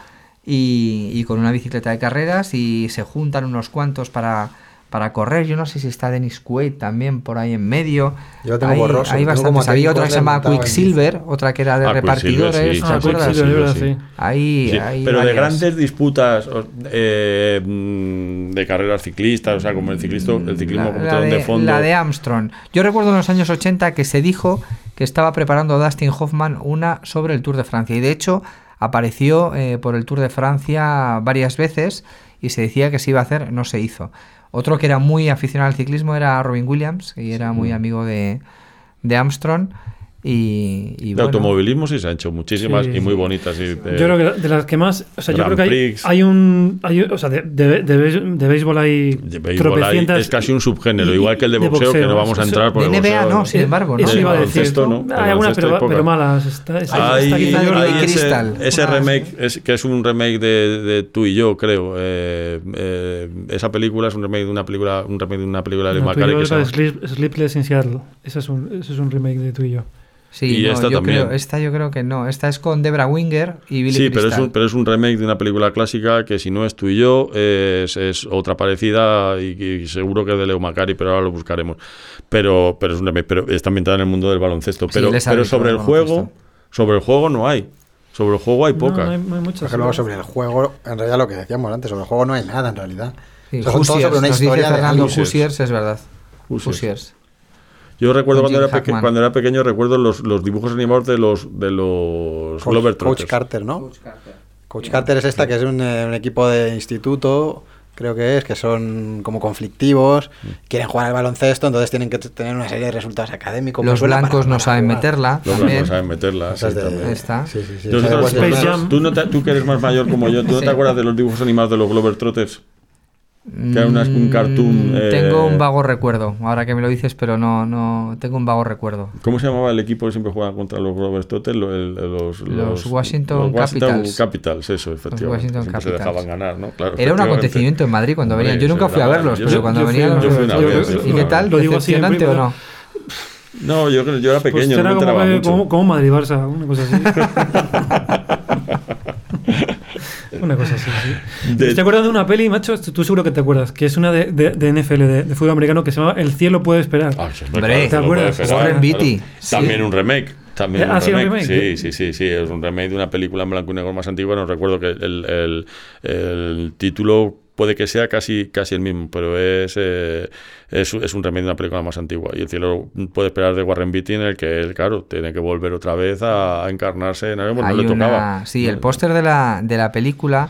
y, y con una bicicleta de carreras y se juntan unos cuantos para, para correr. Yo no sé si está Dennis Quaid también por ahí en medio. Yo tengo hay, borroso, hay lo tengo como. Había otra que se Costner llama montado en Quicksilver, otra que era de Ah, repartidores. sí, ¿te Ah, sí, acuerdas? Quicksilver, sí, es verdad, sí. sí. Ahí, Sí, ahí pero de grandes disputas o- eh, mm, de carreras ciclistas, o sea, como el ciclismo, el ciclismo La, como la de, de fondo. la de Armstrong. Yo recuerdo en los años 80 que se dijo que estaba preparando Dustin Hoffman una sobre el Tour de Francia. Y de hecho apareció eh, por el Tour de Francia varias veces y se decía que se iba a hacer, no se hizo. Otro que era muy aficionado al ciclismo era Robin Williams y era muy amigo de, de Armstrong. Y, y de bueno, automovilismo sí se han hecho muchísimas Sí, y muy bonitas. y de- Yo creo que de las que más. O sea, yo Grand creo que hay, hay un. Hay, o sea, de, de, de, béis- de béisbol hay. de béisbol hay- es casi un subgénero, y- igual que el de de boxeo, que boxeo. no vamos a entrar por de el NBA boxeo. no, sin embargo, ¿no? Eso iba a decir. baloncesto no, Hay algunas, pero, pero malas. Está, está, Hay, está yo hay ese, ese remake, es, que es un remake de, de tú y yo, creo. eh, eh, esa película es un remake de una película, un remake de una película de No, yo que es Sleepless in Seattle. Ese es, un, ese es un remake de tú y yo. Sí, Y no, esta yo también. creo, esta yo creo que no. Esta es con Debra Winger y Billy Sí, pero es, Crystal. un, pero es un remake de una película clásica que si no es tú y yo, es, es otra parecida y, y seguro que es de Leo Macari, pero ahora lo buscaremos. Pero, pero es un remake, pero está ambientada en el mundo del baloncesto. Pero, pero sobre el juego, sobre el juego no hay. Sobre el juego hay pocas. no hay, no hay muchas. Por ejemplo, luego sobre el juego, en realidad lo que decíamos antes, sobre el juego no hay nada en realidad. Sí, O sea, Hoosiers, sobre una historia de Fernando. Hoosiers, es verdad. Hoosiers. Hoosiers. Yo recuerdo cuando era, peque- cuando era pequeño, recuerdo los, los dibujos animados de los, de los Coach, Glover Coach Carter, ¿no? Coach Carter. Coach Carter es esta, que es un, eh, un equipo de instituto, creo que es, que son como conflictivos, Mm. quieren jugar al baloncesto, entonces tienen que tener una serie de resultados académicos. Los blancos no saben meterla. Los blancos saben meterla. Tú, que eres más mayor como yo, ¿tú no Sí. te acuerdas de los dibujos animados de los Glover Trotters? Que era una- un cartoon, Mm, eh, Tengo un vago recuerdo, ahora que me lo dices, pero no, no, tengo un vago recuerdo. ¿Cómo se llamaba el equipo que siempre jugaba contra los Glover Trotters? Lo- el- el- Los, Los Washington Capitals. Capitals, eso, efectivamente. Washington siempre se Capitals. dejaban ganar, ¿no? Claro, Era un acontecimiento en Madrid cuando venían. Yo nunca fui a verlos, maravilloso. pero cuando Yo fui- venían. yo los- fui yo- vez, yo fui ¿Y qué tal? Lo digo así en ¿Decepcionante o no? No, yo, yo era Pues pequeño, no era me como, que- mucho. como, como Madrid-Barça, una cosa así. [laughs] una cosa así, sí. [laughs] De- ¿Te acuerdas de una peli, macho? Tú seguro que te acuerdas, que es una de, de, de NFL, de, de fútbol americano, que se llama El cielo puede esperar. Ah, sí, Hombre, ¿te acuerdas? esperar, claro. Beatty, sí. También un remake. También Ah, un sí, un remake. remake. Sí, sí, sí, sí, es un remake de una película en blanco y negro más antigua. No recuerdo que el, el- el título puede que sea casi, casi el mismo, pero es, eh, es, es un remake de una película más antigua. Y el cielo puede esperar de Warren Beatty en el que él, claro, tiene que volver otra vez a, a encarnarse en algo, no le una- tocaba. Sí, el No- póster de la, de la película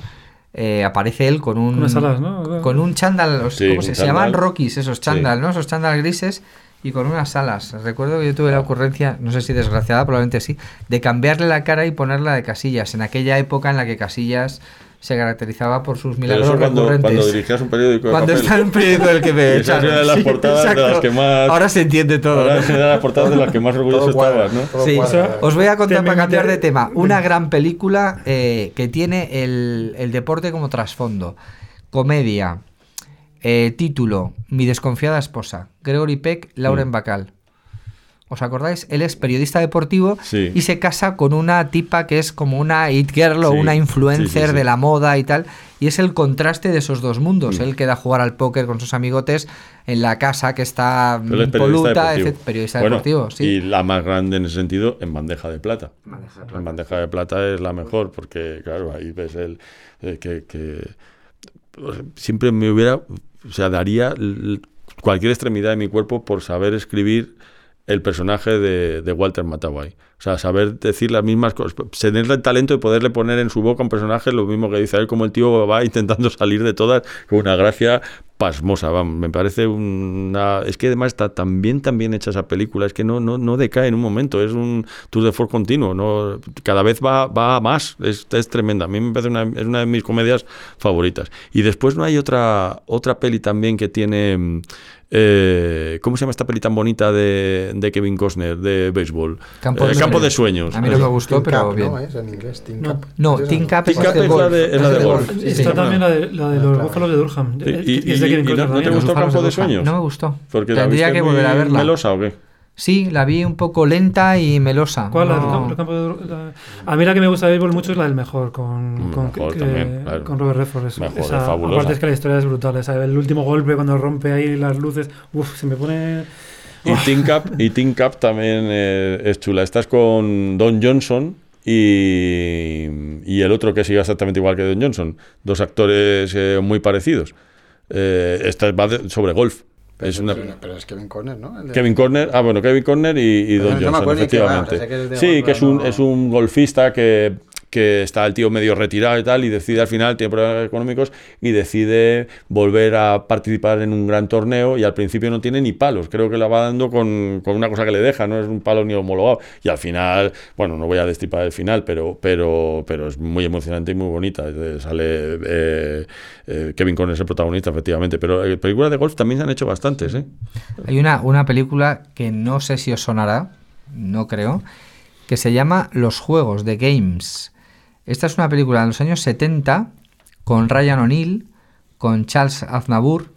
eh, aparece él con un. Unas alas, ¿no? Con un chándal. los- Sí, ¿cómo un se, llaman Rockies, esos Sí. chándal, ¿no? Esos chándal grises. Y con unas alas. Recuerdo que yo tuve la ocurrencia, no sé si desgraciada, probablemente sí, de cambiarle la cara y ponerla de Casillas. En aquella época en la que Casillas se caracterizaba por sus Pero milagros eso cuando, recurrentes. cuando dirigías un periódico de Cuando papel. está en un periódico del que me [laughs] echaron. era de las Sí, portadas de las que más- Ahora se entiende todo. Ahora de las portadas de las que más orgulloso estabas, ¿no? Sí, os voy a contar para cambiar de tema. Una gran película eh, que tiene el, el deporte como trasfondo. Comedia. Eh, título: Mi desconfiada esposa. Gregory Peck, Lauren Mm. Bacall. ¿Os acordáis? Él es periodista deportivo Sí. y se casa con una tipa que es como una it girl o Sí, una influencer sí, de la moda y tal. Y es el contraste de esos dos mundos. Mm. Él queda a jugar al póker con sus amigotes en la casa que está es poluta, deportivo. Periodista Bueno, deportivo. Y la más grande en ese sentido, en bandeja de plata. En bandeja de plata es la mejor, porque, claro, ahí ves el eh, que, que, pues, siempre me hubiera, o sea, daría cualquier extremidad de mi cuerpo por saber escribir el personaje de, de Walter Matthau ahí. O sea, saber decir las mismas cosas, tener el talento de poderle poner en su boca un personaje lo mismo que dice él, como el tío va intentando salir de todas con una gracia pasmosa, vamos, me parece una... Es que además está tan bien, tan bien hecha esa película, es que no, no, no decae en un momento, es un tour de force continuo, no, cada vez va, va a más, es, es tremenda, a mí me parece una, es una de mis comedias favoritas. Y después no hay otra, otra peli también que tiene... eh, ¿Cómo se llama esta peli tan bonita de, de Kevin Costner, de béisbol? Campo Eh, de Campo Sueños. de Sueños. A mí no me gustó, pero Cup, bien. ¿no? Es en inglés, Team No. Cup. No, ¿Es Team Cup la de- es la de golf. Sí, Está sí. también la de, la de los claro. búfalos de Durham. Y- no- te gustó Campo de. Sueños? No me gustó. Porque la Tendría que volver a verla. melosa o qué? Sí, la vi un poco lenta y melosa. ¿Cuál? La del No. campo- el campo de- la- A mí la que me gusta de béisbol mucho es la del mejor, con, con, Mejor que- también, claro. con Robert Redford. Es, Mejor, esa- es fabulosa. Aparte es que la historia es brutal. esa- el último golpe cuando rompe ahí las luces, uff, se me pone... Y Team Cup, y Team Cup también eh, es chula. Estás con Don Johnson y, y el otro que sigue exactamente igual que Don Johnson. Dos actores eh, muy parecidos. Eh, esta va de- sobre golf. Es una, Pero, es Kevin Conner, ¿no? De- Kevin Corner, ah bueno, Kevin Corner y, Don Johnson, va, efectivamente. o sea, que es de sí, que es un, no- es un golfista que, que está el tío medio retirado y tal, y decide al final, tiene problemas económicos, y decide volver a participar en un gran torneo, y al principio no tiene ni palos, creo que la va dando con, con una cosa que le deja, no es un palo ni homologado, y al final, bueno, no voy a destripar el final, pero, pero, pero es muy emocionante y muy bonita, Eh, sale eh, eh, Kevin Conner es el protagonista, efectivamente, pero eh, películas de golf también se han hecho bastantes. Hay una, una película que no sé si os sonará, no creo, que se llama Los Juegos de Games. Esta es una película de los años 70 con Ryan O'Neill, con Charles Aznavour,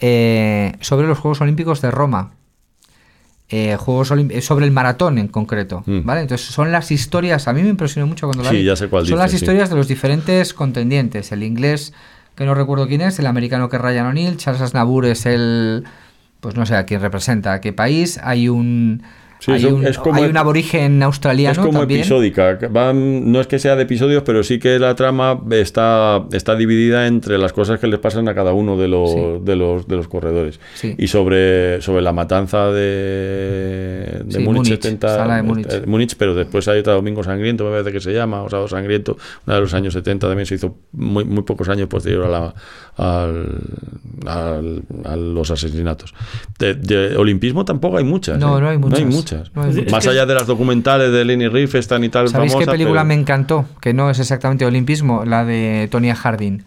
eh, sobre los Juegos Olímpicos de Roma. Eh, Juegos eh, sobre el maratón en concreto, Mm. ¿vale? Entonces son las historias, a mí me impresionó mucho cuando la Sí, vi. ya sé cuál Son las sí. historias de los diferentes contendientes, el inglés que no recuerdo quién es, el americano que es Ryan O'Neill, Charles Aznavour es el pues no sé a quién representa, a qué país, hay un Sí, hay, un, es como hay un aborigen australiano Es como también. episódica. van- no es que sea de episodios, pero sí que la trama está, está dividida entre las cosas que les pasan a cada uno de los, Sí. de los, de los corredores. Sí. Y sobre, sobre la matanza de, de Sí, Múnich, Múnich, 70. sala de Múnich. eh, Múnich, pero después hay otra Domingo Sangriento, me parece que se llama, o Sábado Sangriento, una de los años 70 también se hizo muy, muy pocos años posterior a, la, al, al- a los asesinatos. De, de olimpismo tampoco hay muchas. No, ¿eh? no hay muchas. muchas. No hay muchas. Más que- allá de las documentales de Lenny Riefenstahl y tal. ¿Sabéis qué película pero- me encantó? Que no es exactamente olimpismo, la de Tonya Harding.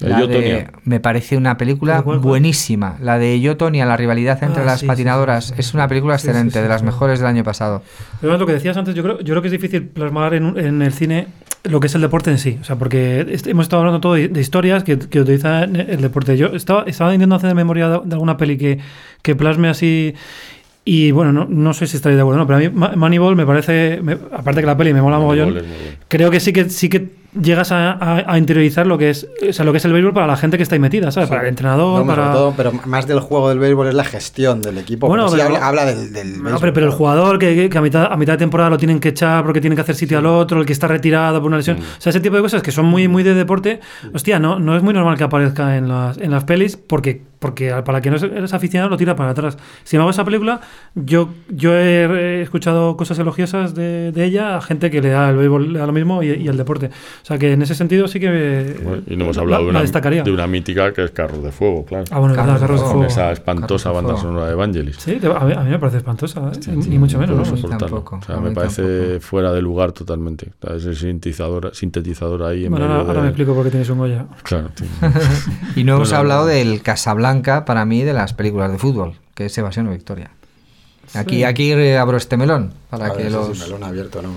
Eh, La Yo, de- Tonya. me parece una película ¿Cuál, cuál, cuál? buenísima. La de Yo, Tonya, la rivalidad entre Ah, las sí, patinadoras. sí, sí, sí. Es una película Sí, sí, excelente, sí, de las sí. mejores del año pasado. Pero lo que decías antes, yo creo, yo creo que es difícil plasmar en, en el cine lo que es el deporte en sí. O sea, porque est- hemos estado hablando todo de, de historias que, que utilizan el deporte. Yo estaba, estaba intentando hacer memoria de, de alguna peli que, que plasme así. Y bueno, no, no sé si estaréis de acuerdo, ¿no? pero a mí Moneyball me parece, me- aparte que la peli me mola mogollón, Moneyball bueno. creo que sí que sí que llegas a, a- a interiorizar lo que es, o sea, lo que es el béisbol para la gente que está ahí metida, ¿sabes? Para el entrenador, No, para todo, pero más del juego del béisbol es la gestión del equipo. Bueno, sí habla, habla del, del No, pero, pero el jugador que, que a, mitad, a mitad de temporada lo tienen que echar porque tienen que hacer sitio al otro, el que está retirado por una lesión. O sea, ese tipo de cosas que son muy, muy de deporte. Hostia, no, no es muy normal que aparezca en las, en las pelis porque, porque para que no eres aficionado lo tira para atrás. Sin embargo, esa película, yo, yo he, he escuchado cosas elogiosas de, de ella a gente que le da el béisbol le da lo mismo y, y el deporte. O sea, que en ese sentido sí que. Bueno, y no hemos la- hablado la de, una, destacaría. de una mítica que es Carros de Fuego, claro. Ah, bueno, Carros verdad, de Carros de Con Fuego. esa espantosa Carros banda Fuego. sonora de Evangelis. Sí, a mí, a mí me parece espantosa, ¿eh? Sí, ni, sí, ni mucho menos. ¿no? soportarlo. tampoco, O sea, a me parece tampoco. fuera de lugar totalmente. O sea, ese sintetizador, sintetizador ahí en Bueno, medio ahora, ahora de- me explico por qué tienes un Goya. Claro. [laughs] Y no hemos no, hablado no. del Casablanca, para mí, de las películas de fútbol, que es Evasión o Victoria. Aquí, Sí. aquí eh, abro este melón para A que los... melón abierto, no,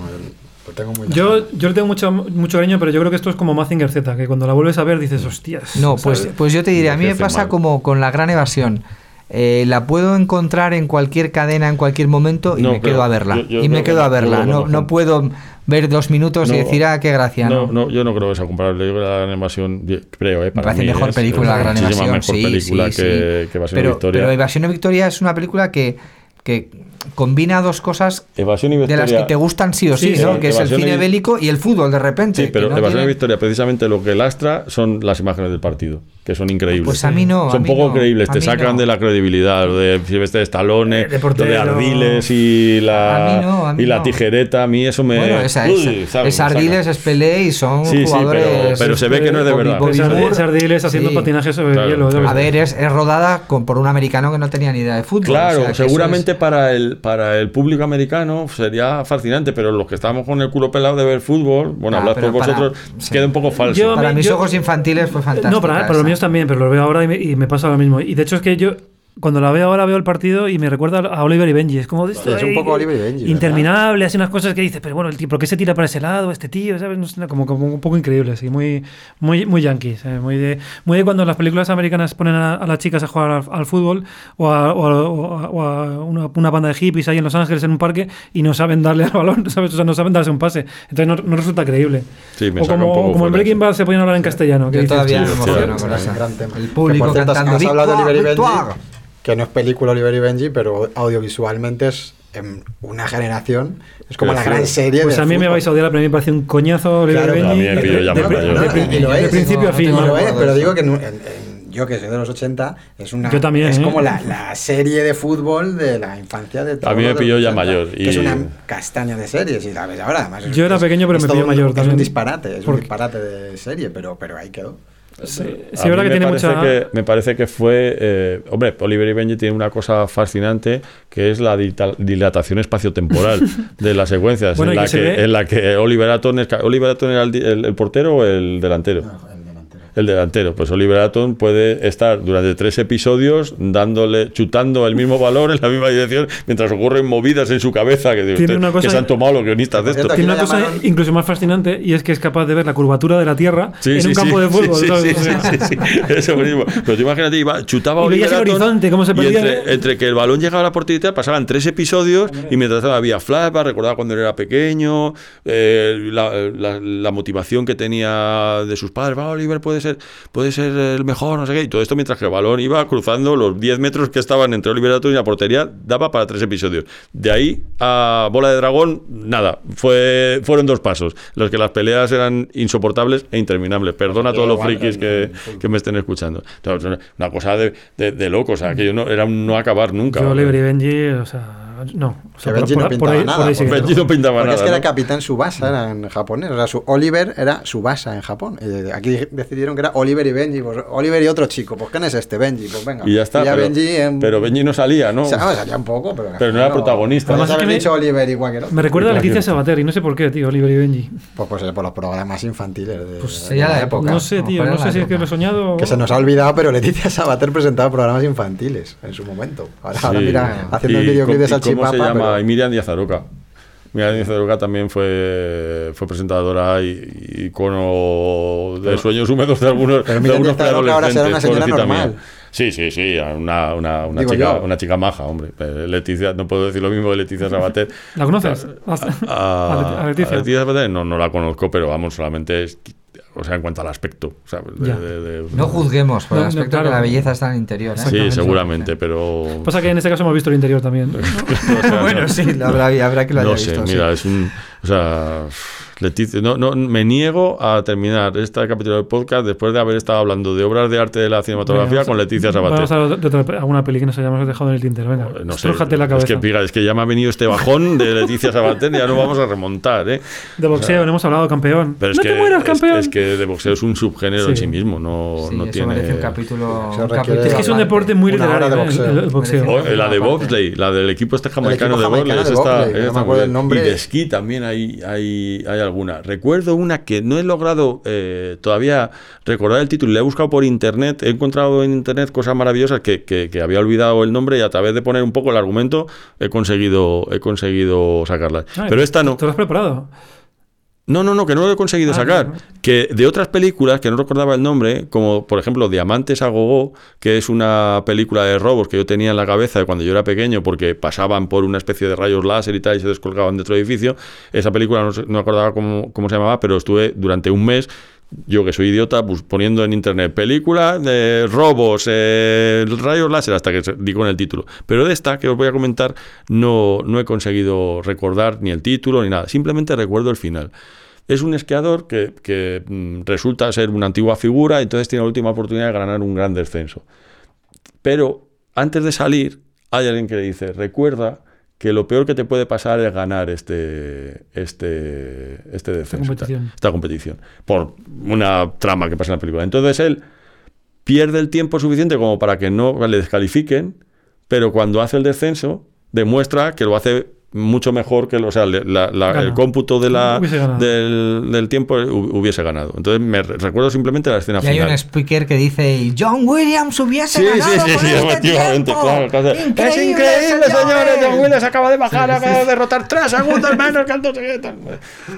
lo tengo muy Yo, yo le tengo mucho, mucho cariño, pero yo creo que esto es como Mazinger Z, que cuando la vuelves a ver dices, hostias. No, pues, ¿sabes? pues yo te diré, a mí me pasa mal. como con la gran evasión. Eh, la puedo encontrar en cualquier cadena en cualquier momento y No, me quedo a verla. yo- yo y me que quedo a verla. No, no. puedo ver dos minutos y decir, ah, qué gracia. No, No, no, yo no creo que sea comparable. Yo creo que la gran invasión, creo, eh, para parece mí mejor es- película es La Gran Evasión. mejor sí, película sí, que, sí. que Evasión pero, y Victoria. pero Evasión y Victoria es una película que, que combina dos cosas Evasión y de las que te gustan sí o sí, Sí, ¿no? sí, que es el cine y- bélico y el fútbol de repente. Sí, pero que no Evasión y Victoria, precisamente lo que lastra son las imágenes del partido, que son increíbles. Pues a mí no. son mí poco no, creíbles, te sacan no. de la credibilidad, lo de Silvestre Stallone, Eh, de lo de. Ardiles y la, no, y la tijereta, a mí eso me... Bueno, esa, Uy, esa- ¿sabes? es. Ardiles, es Pelé y son Sí, sí, pero- jugadores... pero se ve que no es de verdad. Bobby Es Ardiles haciendo Sí. patinaje sobre Claro, hielo. A ver, es, es rodada con, por un americano que no tenía ni idea de fútbol. Claro, o sea, seguramente para el para el público americano sería fascinante, pero los que estamos con el culo pelado de ver fútbol, bueno, Ah, por vosotros, sí. queda un poco falso. Yo- Para mis yo- ojos infantiles fue fantástico. No, para, para los míos también, pero lo veo ahora y me, y me pasa lo mismo. Y de hecho es que yo cuando la veo ahora veo el partido y me recuerda a Oliver y Benji. Es como de esto es un ahí, poco Oliver y Benji. Interminable, así unas cosas que dices, pero bueno, el tío, ¿por qué se tira para ese lado? Este tío, ¿sabes? No sé, como, como un poco increíble, así, muy, muy, muy yankees. eh, muy, de, muy de cuando las películas americanas ponen a, a las chicas a jugar al, al fútbol o a, o a- o a- una, una banda de hippies ahí en Los Ángeles en un parque y no saben darle al balón, [laughs] ¿sabes? O sea, no saben darse un pase. Entonces no, no resulta creíble. Sí, me o como, un poco como en Breaking. Bad se ponen a hablar en castellano. Yo dices, todavía me "Tío, emociono sí, con esa. El público cantando has hablado de "Victoire, Oliver y Benji, victoire". Que no es película Oliver y Benji, pero audiovisualmente es en una generación. Es como la gran serie Pues de a mí me fútbol. vais a odiar, pero a mí me parece un coñazo Oliver Claro, Benji. a me de- de- de- de- No, y- y lo de principio no, a fin. no Y me ¿no? es, acuerdo pero digo que en- en- en- yo que soy de los 80, es una Yo también, es ¿eh? como la, la serie de fútbol de la infancia de todos mí me pilló ya 80, mayor, Que es y- una castaña de series y la ves ahora. Además, es- Yo era es- pequeño, pero me todo pilló mayor Es un disparate, es un disparate de serie, pero, pero ahí quedó. Sí, es verdad que me tiene parece mucha. que- me parece que fue. eh, hombre, Oliver y Benji tiene una cosa fascinante que es la dilatación espaciotemporal [laughs] de las secuencias. Bueno, en, la que se en la que Oliver es ca- ¿Oliver Atom era el, di- el- el portero o el delantero? El delantero. Pues Oliver Atom puede estar durante tres episodios dándole, chutando el mismo valor en la misma dirección mientras ocurren movidas en su cabeza que, Tiene una cosa- que se han tomado los guionistas de esto. Tiene una cosa llamaron- incluso más fascinante y es que es capaz de ver la curvatura de la Tierra Sí, en sí, un sí, campo de fútbol. sí, ¿sabes? sí, O sea, sí, sí, sí, [laughs] eso mismo. Pero tú imagínate, iba, chutaba Y Oliver Atom, horizonte, cómo se y perdía, entre, ¿eh? entre que el balón llegaba a la portería pasaban tres episodios y mientras tanto había flashbacks, recordaba cuando él era pequeño, eh, la, la- la motivación que tenía de sus padres, va, Oliver puede ser, puede ser el mejor, no sé qué, y todo esto mientras que el balón iba cruzando los 10 metros que estaban entre Oliver Atom y la portería, daba para tres episodios. De ahí a Bola de Dragón, nada, fue, fueron dos pasos, los que las peleas eran insoportables e interminables. Perdona a todos los frikis que, que me estén escuchando. Entonces, una- cosa de, de, o sea, que yo no, era un no acabar nunca. Yo, Oliver y Benji, o sea, no. O sea, Que Benji por, no por pintaba ahí, nada, por porque Benji no. pintaba Porque nada. es que era. Capitán Subasa, era en japonés. O sea, su Oliver era Subasa en Japón. Y aquí decidieron que era Oliver y Benji. Pues Oliver y otro chico. Pues ¿quién es este? Benji. Pues venga. Y ya está. pero, Benji en- pero Benji no salía, ¿no? O sea, salía un poco, pero... Pero no era protagonista. Además, es que me- dicho Oliver igual que no. Me recuerda a Leticia. Sabater y no sé por qué, tío, Oliver y Benji. Pues, pues por los programas infantiles de, de sería la época. No sé, tío, no sé si es que lo he soñado. Que se nos ha olvidado, pero Leticia Sabater presentaba programas infantiles en su momento. Ahora, mira, haciendo el ¿Y videoclip de y ¿Cómo se llama? pero- Y Miriam Díaz Aroca. Miriam Díaz Aroca también fue, fue presentadora y icono de sueños húmedos de algunos, Pero de algunos Díaz Aroca ahora será una señora normal. mía. Sí, sí, sí, una, una, una, chica, yo. una chica maja, hombre. Eh, Leticia, no puedo decir lo mismo de Leticia [laughs] Sabater. ¿La conoces? A, A- a Leticia. a Leticia Sabater no, no la conozco, pero vamos, solamente es, o sea, en cuanto al aspecto. o sea, de- de- de- No juzguemos por el No, no, aspecto claro. que la belleza está en el interior. ¿eh? Sí, seguramente, pero... Pasa que en este caso hemos visto el interior también. [laughs] o sea, bueno, no- sí, habrá, habrá que lo haya no sé, visto. sí. mira, es un. O sea, Leticia, no, no, me niego a terminar este capítulo del podcast después de haber estado hablando de obras de arte de la cinematografía Venga, con Leticia Vamos Sabater. a hablar de otra, alguna peli que nos hayamos dejado en el tintero. Venga, No sé, la es cabeza. que, fíjate, es que ya me ha venido este bajón de Leticia Sabater y ya no vamos a remontar, ¿eh? De boxeo, no hemos hablado, campeón. Pero es no que, te mueras, es- campeón. Es, que de boxeo es un subgénero en Sí. mismo, no, Sí, no eso tiene... merece un capítulo. Un capítulo es que es un deporte muy literario, de ¿eh? boxeo. el, el boxeo. La de bobsleigh, la del equipo este jamaicano equipo de jamaicano esa no está me acuerdo el nombre. Y de esquí también hay, hay, hay alguna. Recuerdo una que no he logrado eh, todavía recordar el título, la he buscado por internet, he encontrado en internet cosas maravillosas que, que- que había olvidado el nombre y a través de poner un poco el argumento he conseguido, he conseguido sacarlas. Ay, Pero esta no. ¿Te lo has preparado? No, no, no, que no lo he conseguido Ah, sacar. no. Que de otras películas que no recordaba el nombre, como por ejemplo Diamantes a Gogó, que es una película de robos que yo tenía en la cabeza de cuando yo era pequeño, porque pasaban por una especie de rayos láser y tal y se descolgaban dentro del edificio. Esa película no, no acordaba cómo, cómo se llamaba, pero estuve durante un mes. Yo que soy idiota, pues, poniendo en internet película de robos, eh, rayos láser, hasta que se- di con el título. Pero de esta que os voy a comentar, no, no he conseguido recordar ni el título ni nada. Simplemente recuerdo el final. Es un esquiador que, que, mm, resulta ser una antigua figura, entonces tiene la última oportunidad de ganar un gran descenso. Pero antes de salir, hay alguien que le dice, recuerda que lo peor que te puede pasar es ganar este, este, este descenso. y tal, competición. esta competición. Por una trama que pasa en la película. Entonces él pierde el tiempo suficiente como para que no le descalifiquen, pero cuando hace el descenso, demuestra que lo hace mucho mejor que, lo- o sea, le- la- la- el cómputo de la, del, del tiempo hu- hubiese ganado. Entonces me re- recuerdo simplemente la escena Y hay final. un speaker que dice John Williams hubiese Sí, ganado sí, sí, con sí, este efectivamente, tiempo". claro. Es ¡Increíble, señores. John Williams acaba de bajar, Sí, acaba sí, de derrotar tres segundos menos que el.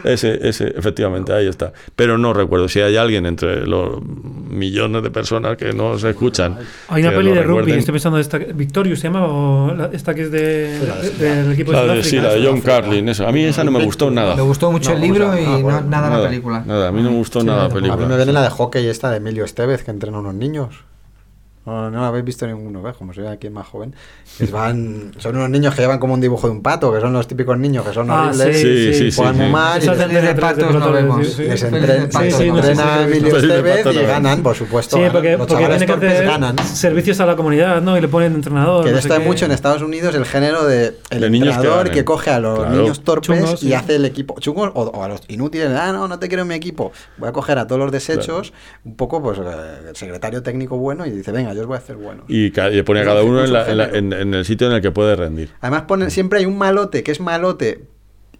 Ese, ese, efectivamente, ahí está. Pero no recuerdo si hay alguien entre los millones de personas que no se escuchan. Hay una peli de rugby, estoy pensando, esta, Victorious se llama, o la- esta que es de, de- del equipo La de sí, la de John Carlin, eso. A mí esa no me gustó nada. Le gustó mucho No, el libro y no- bueno, nada, la Nada, película. Nada, a mí no me gustó nada la A mí película. me viene la de hockey esta de Emilio Estevez que entrena a unos niños. No, no la habéis visto ninguno, ¿ves? Como soy aquí más joven. Que van, son unos niños que llevan como un dibujo de un pato, que son los típicos niños que son Ah, horribles. Sí, sí, sí, juegan sí. muy mal. y les- de Pelis de Antena 3 de patos no vemos. les Pelis de entren- patos les sí, no sé si entrena se a ve. Emilio Pelis de y ganan, por supuesto. Sí, porque, los porque que hacer ganan. servicios a la comunidad, ¿no? Y le ponen entrenador. Que no qué. mucho en Estados Unidos el género de el entrenador que, coge a los niños torpes y hace el equipo chungos o, a los inútiles, ah, no, no te quiero en mi equipo. Voy a coger a todos los desechos, un poco pues el secretario técnico bueno y dice, venga, yo os voy a hacer buenos. Y, y pone a cada un uno en, la- recurso en la- género. en- en el sitio en el que puede rendir. Además ponen, siempre hay un malote que es malote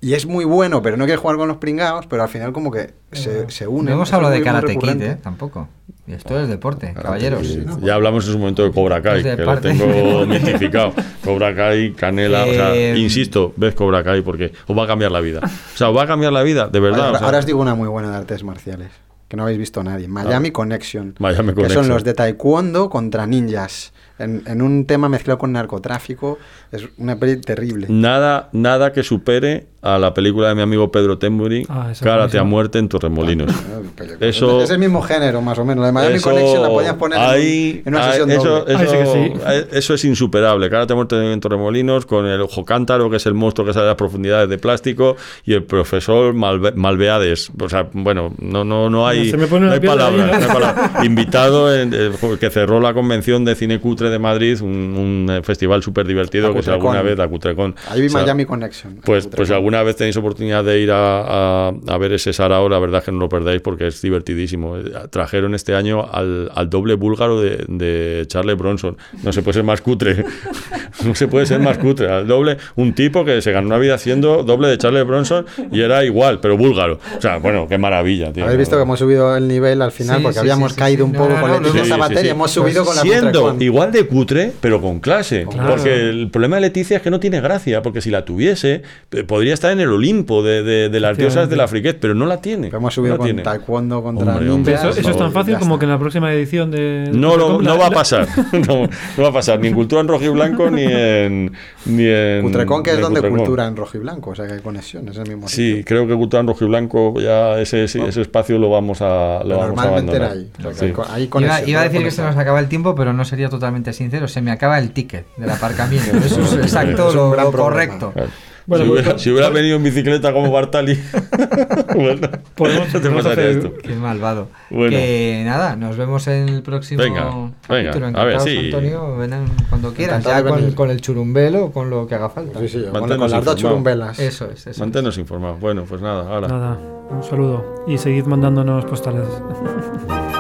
y es muy bueno, pero no quiere jugar con los pringados, pero al final como que se, se une. No hemos hablado de Karate Kid. ¿eh? Tampoco. Y esto es deporte, caballeros. Ya hablamos en su momento de Cobra Kai, de que lo tengo mitificado. Cobra Kai, Canela, o sea, Eh, insisto, ves Cobra Kai porque os va a cambiar la vida. O sea, os va a cambiar la vida, de verdad. Ahora, o sea, ahora os digo una muy buena de artes marciales, que no habéis visto nadie. Miami Connection. Miami Que Connection. son los de taekwondo contra ninjas. En, en un tema mezclado con narcotráfico. Es una peli terrible. Nada, nada que supere a la película de mi amigo Pedro Tembury, Ah, Cárate a muerte en Torremolinos. Eso, es el mismo género, más o menos. La de Miami Eso- Connection la podías poner en un- ahí- en, una ahí- sesión eso, doble. Ahí sí sí. eso- eh, eso es insuperable. Cárate a muerte en Torremolinos con el ojo cántaro, que es el monstruo que sale de las profundidades de plástico, y el profesor Malve- Malveades. O sea, bueno, no, no, no hay, no hay palabras. palabras. [laughs] Invitado en- eh, que cerró la convención de cine cutre de Madrid, un, un, eh, festival súper divertido que si alguna vez, la Cutrecon. Ahí vi O sea, Miami Connection. pues, pues si alguna vez tenéis oportunidad de ir a, a- a ver ese Sarao, la verdad es que no lo perdáis porque es divertidísimo. Eh, Trajeron este año al, al doble búlgaro de, de Charles Bronson. No se puede ser más cutre. [laughs] No se puede ser más cutre. Al doble, un tipo que se ganó una vida haciendo doble de Charles Bronson y era igual, pero búlgaro. O sea, bueno, qué maravilla, tío. Habéis visto que hemos subido el nivel al final Sí, porque sí, habíamos sí, caído sí. un No, poco no, con no, la no, sí. y hemos subido con la Siendo Cutrecon. Igual de cutre, pero con clase. Claro. Porque el problema de Leticia es que no tiene gracia, porque si la tuviese, eh, podría estar en el Olimpo de, de- de las diosas de la friquez, pero no la tiene. Pero hemos subido no con tiene. taekwondo contra Hombre, eso, eso es tan fácil como que en la próxima edición de. No, no va a pasar. [laughs] [laughs] No, no va a pasar. Ni en cultura en rojo y blanco, ni en. Ni en Cutrecon, que es donde Cutrecon. cultura en rojo y blanco, o sea que hay conexión, es el mismo Sí, sitio. creo que cultura en rojo y blanco, ya ese, ese, ese espacio lo vamos a, lo vamos a normalmente abandonar. era ahí. o sea que Sí. hay co- hay Iba, a decir que se nos acaba el tiempo, pero no sería totalmente sincero. Se me acaba el ticket del aparcamiento. [laughs] Eso es exacto Es lo, lo correcto. Claro. Bueno, si, pues, hubiera, pues, si hubiera venido en bicicleta como Bartali, [laughs] bueno, Podemos- no te hacer- esto. Qué malvado. Bueno. Que nada, nos vemos en el próximo Venga, venga, a ver, sí. Antonio, ven cuando quieras, Encantado ya con, con el churumbelo o con lo que haga falta. Sí, sí, con, con las dos churumbelas. Eso es, eso es. Manténnos informados. Bueno, pues nada, ahora. Nada, un saludo. Y seguid mandándonos postales. [laughs]